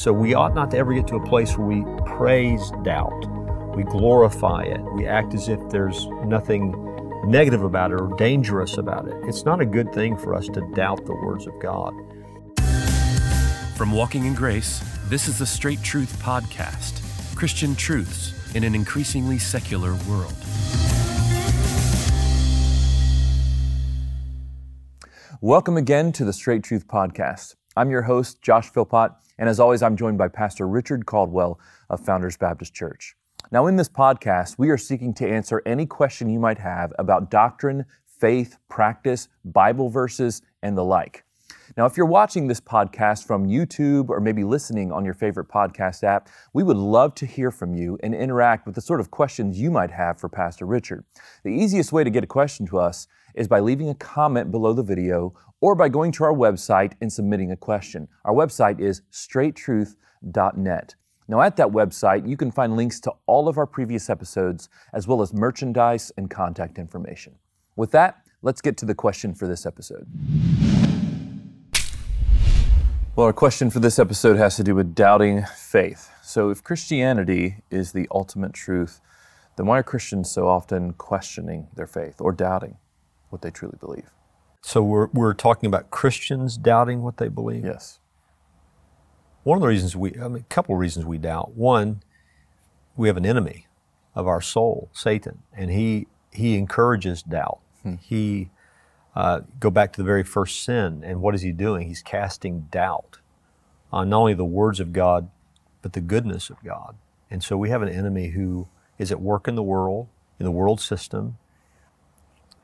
So we ought not to ever get to a place where we praise doubt. We glorify it. We act as if there's nothing negative about it or dangerous about it. It's not a good thing for us to doubt the words of God. From Walking in Grace, this is the Straight Truth Podcast Christian truths in an increasingly secular world. Welcome again to the Straight Truth Podcast. I'm your host, Josh Philpott, and as always, I'm joined by Pastor Richard Caldwell of Founders Baptist Church. Now, in this podcast, we are seeking to answer any question you might have about doctrine, faith, practice, Bible verses, and the like. Now, if you're watching this podcast from YouTube or maybe listening on your favorite podcast app, we would love to hear from you and interact with the sort of questions you might have for Pastor Richard. The easiest way to get a question to us is by leaving a comment below the video or by going to our website and submitting a question. Our website is straighttruth.net. Now, at that website, you can find links to all of our previous episodes, as well as merchandise and contact information. With that, let's get to the question for this episode. Well, our question for this episode has to do with doubting faith. So, if Christianity is the ultimate truth, then why are Christians so often questioning their faith or doubting what they truly believe? So we're, we're talking about Christians doubting what they believe? Yes. One of the reasons we, I mean, a couple of reasons we doubt. One, we have an enemy of our soul, Satan, and he, he encourages doubt. Hmm. He, uh, go back to the very first sin, and what is he doing? He's casting doubt on not only the words of God, but the goodness of God. And so we have an enemy who is at work in the world, in the world system,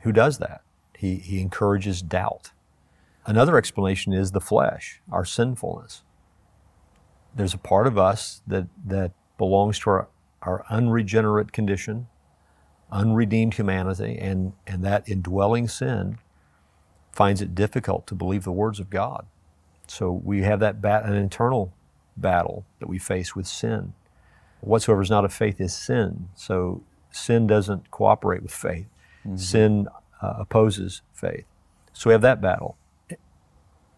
who does that. He, he encourages doubt. Another explanation is the flesh, our sinfulness. There's a part of us that, that belongs to our, our unregenerate condition, unredeemed humanity, and, and that indwelling sin finds it difficult to believe the words of God. So we have that bat, an internal battle that we face with sin. Whatsoever is not of faith is sin. So sin doesn't cooperate with faith. Mm-hmm. Sin uh, opposes faith. So we have that battle.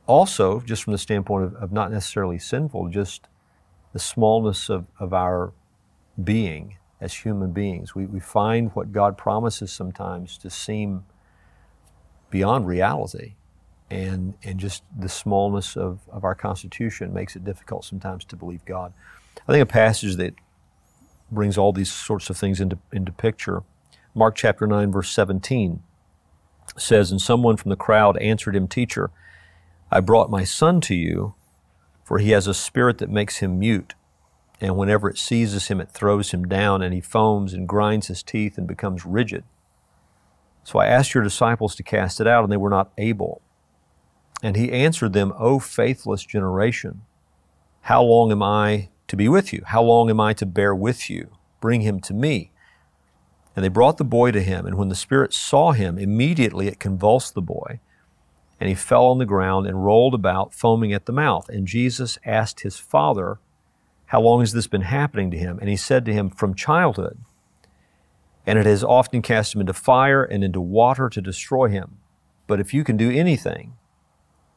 Also, just from the standpoint of, of not necessarily sinful, just the smallness of, of our being as human beings. We, we find what God promises sometimes to seem beyond reality. And, and just the smallness of, of our constitution makes it difficult sometimes to believe God. I think a passage that brings all these sorts of things into, into picture, Mark chapter 9, verse 17 says, And someone from the crowd answered him, Teacher, I brought my son to you, for he has a spirit that makes him mute. And whenever it seizes him, it throws him down, and he foams and grinds his teeth and becomes rigid. So I asked your disciples to cast it out, and they were not able. And he answered them, O faithless generation, how long am I to be with you? How long am I to bear with you? Bring him to me. And they brought the boy to him, and when the spirit saw him, immediately it convulsed the boy, and he fell on the ground and rolled about, foaming at the mouth. And Jesus asked his father, How long has this been happening to him? And he said to him, From childhood. And it has often cast him into fire and into water to destroy him. But if you can do anything,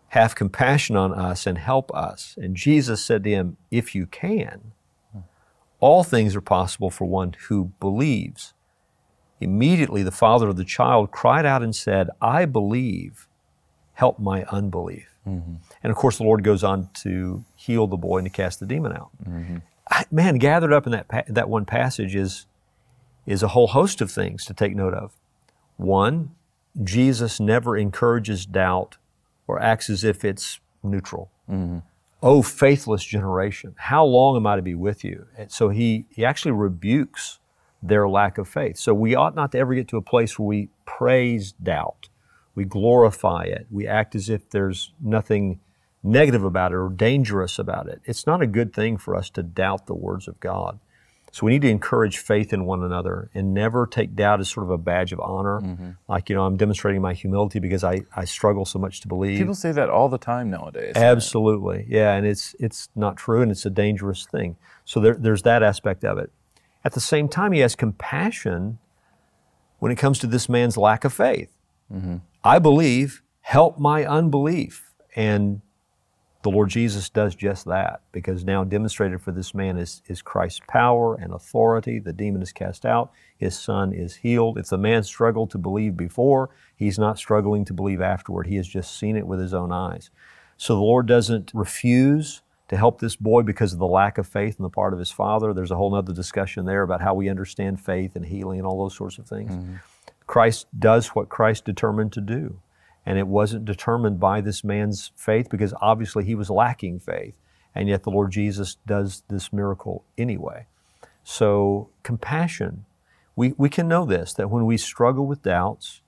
have compassion on us and help us. And Jesus said to him, If you can, all things are possible for one who believes. Immediately the father of the child cried out and said, I believe, help my unbelief. Mm-hmm. And of course, the Lord goes on to heal the boy and to cast the demon out. Mm-hmm. I, man, gathered up in that, pa- that one passage is, is a whole host of things to take note of. One, Jesus never encourages doubt or acts as if it's neutral. Mm-hmm. Oh, faithless generation, how long am I to be with you? And so he, he actually rebukes their lack of faith. So we ought not to ever get to a place where we praise doubt. We glorify it. We act as if there's nothing negative about it or dangerous about it. It's not a good thing for us to doubt the words of God. So we need to encourage faith in one another and never take doubt as sort of a badge of honor. Mm-hmm. Like, you know, I'm demonstrating my humility because I, I struggle so much to believe. People say that all the time nowadays. Absolutely. Yeah, and it's it's not true and it's a dangerous thing. So there, there's that aspect of it. At the same time, he has compassion when it comes to this man's lack of faith. Mm-hmm. I believe, help my unbelief. And The Lord Jesus does just that because now demonstrated for this man is, is Christ's power and authority. The demon is cast out. His son is healed. If the man struggled to believe before, he's not struggling to believe afterward. He has just seen it with his own eyes. So the Lord doesn't refuse to help this boy because of the lack of faith on the part of his father. There's a whole other discussion there about how we understand faith and healing and all those sorts of things. Mm-hmm. Christ does what Christ determined to do. And it wasn't determined by this man's faith because obviously he was lacking faith. And yet the Lord Jesus does this miracle anyway. So, compassion. We, we can know this that when we struggle with doubts,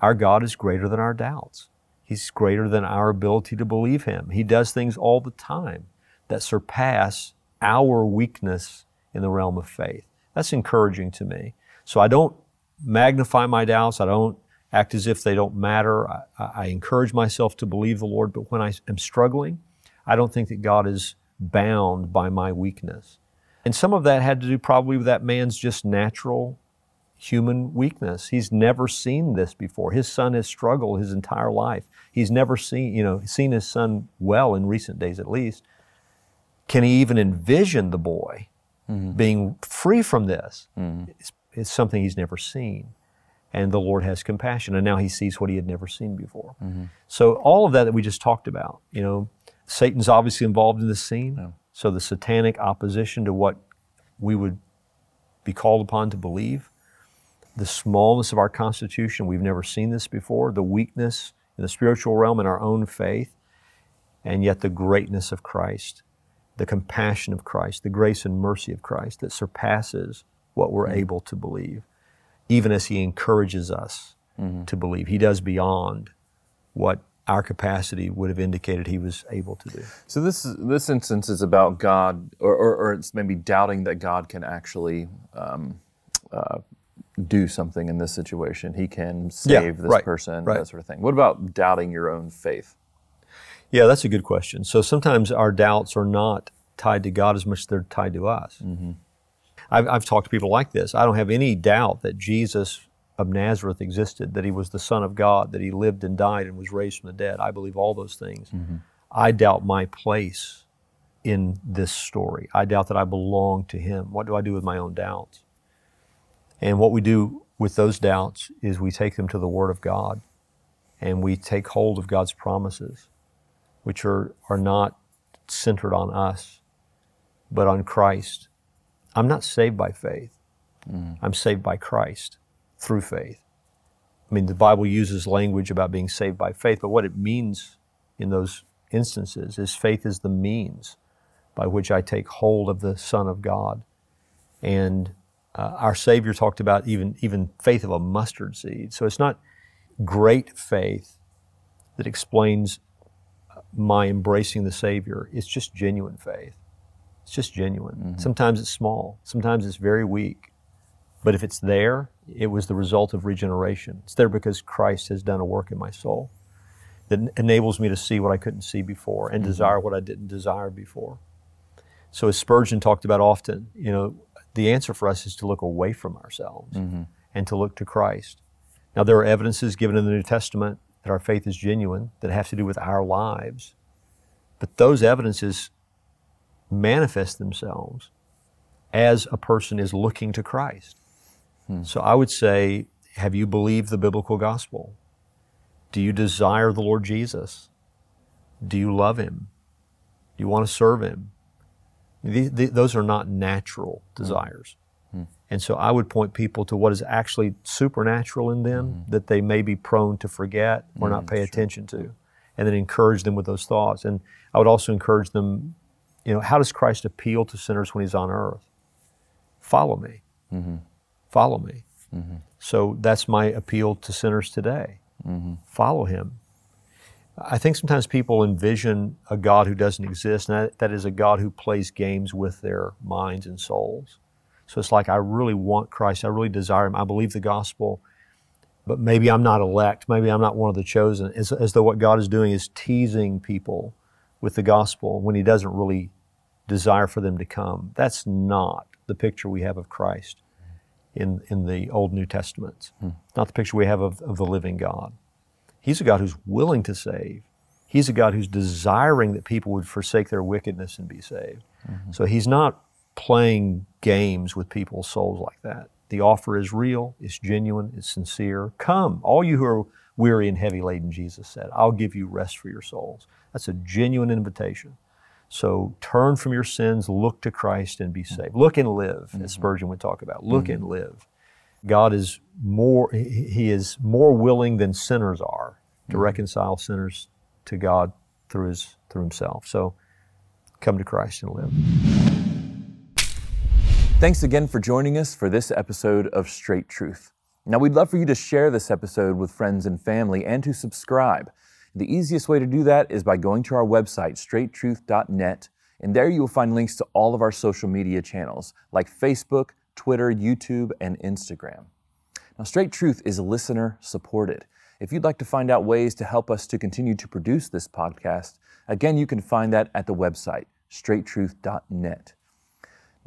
our God is greater than our doubts. He's greater than our ability to believe Him. He does things all the time that surpass our weakness in the realm of faith. That's encouraging to me. So I don't magnify my doubts. I don't act as if they don't matter. I, I, encourage myself to believe the Lord, but when I am struggling, I don't think that God is bound by my weakness. And some of that had to do probably with that man's just natural human weakness. He's never seen this before. His son has struggled his entire life. He's never seen, you know, seen his son well in recent days at least. Can he even envision the boy mm-hmm. being free from this? Mm-hmm. It's, it's something he's never seen and the Lord has compassion. And now he sees what he had never seen before. Mm-hmm. So all of that that we just talked about, you know, Satan's obviously involved in this scene. Yeah. So the satanic opposition to what we would be called upon to believe, the smallness of our constitution, we've never seen this before, the weakness in the spiritual realm in our own faith, and yet the greatness of Christ, the compassion of Christ, the grace and mercy of Christ that surpasses what we're mm-hmm. able to believe even as He encourages us mm-hmm. to believe. He does beyond what our capacity would have indicated He was able to do. So this is, this instance is about God, or, or, or, it's maybe doubting that God can actually. Um, uh, do something in this situation. He can save yeah, this right, person, right. that sort of thing. What about doubting your own faith? Yeah, that's a good question. So sometimes our doubts are not tied to God as much as they're tied to us. Mm-hmm. I've, I've talked to people like this. I don't have any doubt that Jesus of Nazareth existed, that he was the Son of God, that he lived and died and was raised from the dead. I believe all those things. Mm-hmm. I doubt my place in this story. I doubt that I belong to him. What do I do with my own doubts? And what we do with those doubts is we take them to the Word of God and we take hold of God's promises, which are, are not centered on us, but on Christ I'm not saved by faith. Mm. I'm saved by Christ through faith. I mean, the Bible uses language about being saved by faith, but what it means in those instances is faith is the means by which I take hold of the Son of God. And uh, our Savior talked about even, even faith of a mustard seed. So it's not great faith that explains my embracing the Savior, it's just genuine faith. It's just genuine. Mm-hmm. Sometimes it's small, sometimes it's very weak. But if it's there, it was the result of regeneration. It's there because Christ has done a work in my soul that enables me to see what I couldn't see before and mm-hmm. desire what I didn't desire before. So, as Spurgeon talked about often, you know, the answer for us is to look away from ourselves mm-hmm. and to look to Christ. Now, there are evidences given in the New Testament that our faith is genuine that have to do with our lives. But those evidences manifest themselves as a person is looking to Christ. Hmm. So I would say, have you believed the biblical gospel? Do you desire the Lord Jesus? Do you love Him? Do you want to serve Him? These, those are not natural hmm. desires. Hmm. And so I would point people to what is actually supernatural in them hmm. that they may be prone to forget or not hmm, pay attention to, and then encourage them with those thoughts. And I would also encourage them you know, how does Christ appeal to sinners when he's on earth? Follow me. Mm-hmm. Follow me. Mm-hmm. So that's my appeal to sinners today. Mm-hmm. Follow him. I think sometimes people envision a God who doesn't exist, and that, that is a God who plays games with their minds and souls. So it's like, I really want Christ. I really desire him. I believe the gospel, but maybe I'm not elect. Maybe I'm not one of the chosen. As, as though what God is doing is teasing people with the gospel when he doesn't really desire for them to come. That's not the picture we have of Christ in, in the Old New Testaments. Hmm. Not the picture we have of, of the living God. He's a God who's willing to save, He's a God who's desiring that people would forsake their wickedness and be saved. So He's not playing games with people's souls like that. The offer is real, it's genuine, it's sincere. Come, all you who are weary and heavy laden, Jesus said, I'll give you rest for your souls. That's a genuine invitation. So turn from your sins, look to Christ, and be saved. Look and live, as mm-hmm. Spurgeon would talk about. Look and mm-hmm. live. God is more, He he is more willing than sinners are to mm-hmm. reconcile sinners to God through His through Himself. So come to Christ and live. Thanks again for joining us for this episode of Straight Truth. Now, we'd love for you to share this episode with friends and family and to subscribe. The easiest way to do that is by going to our website, straighttruth.net, and there you will find links to all of our social media channels like Facebook, Twitter, YouTube, and Instagram. Now, Straight Truth is listener supported. If you'd like to find out ways to help us to continue to produce this podcast, again, you can find that at the website, straighttruth.net.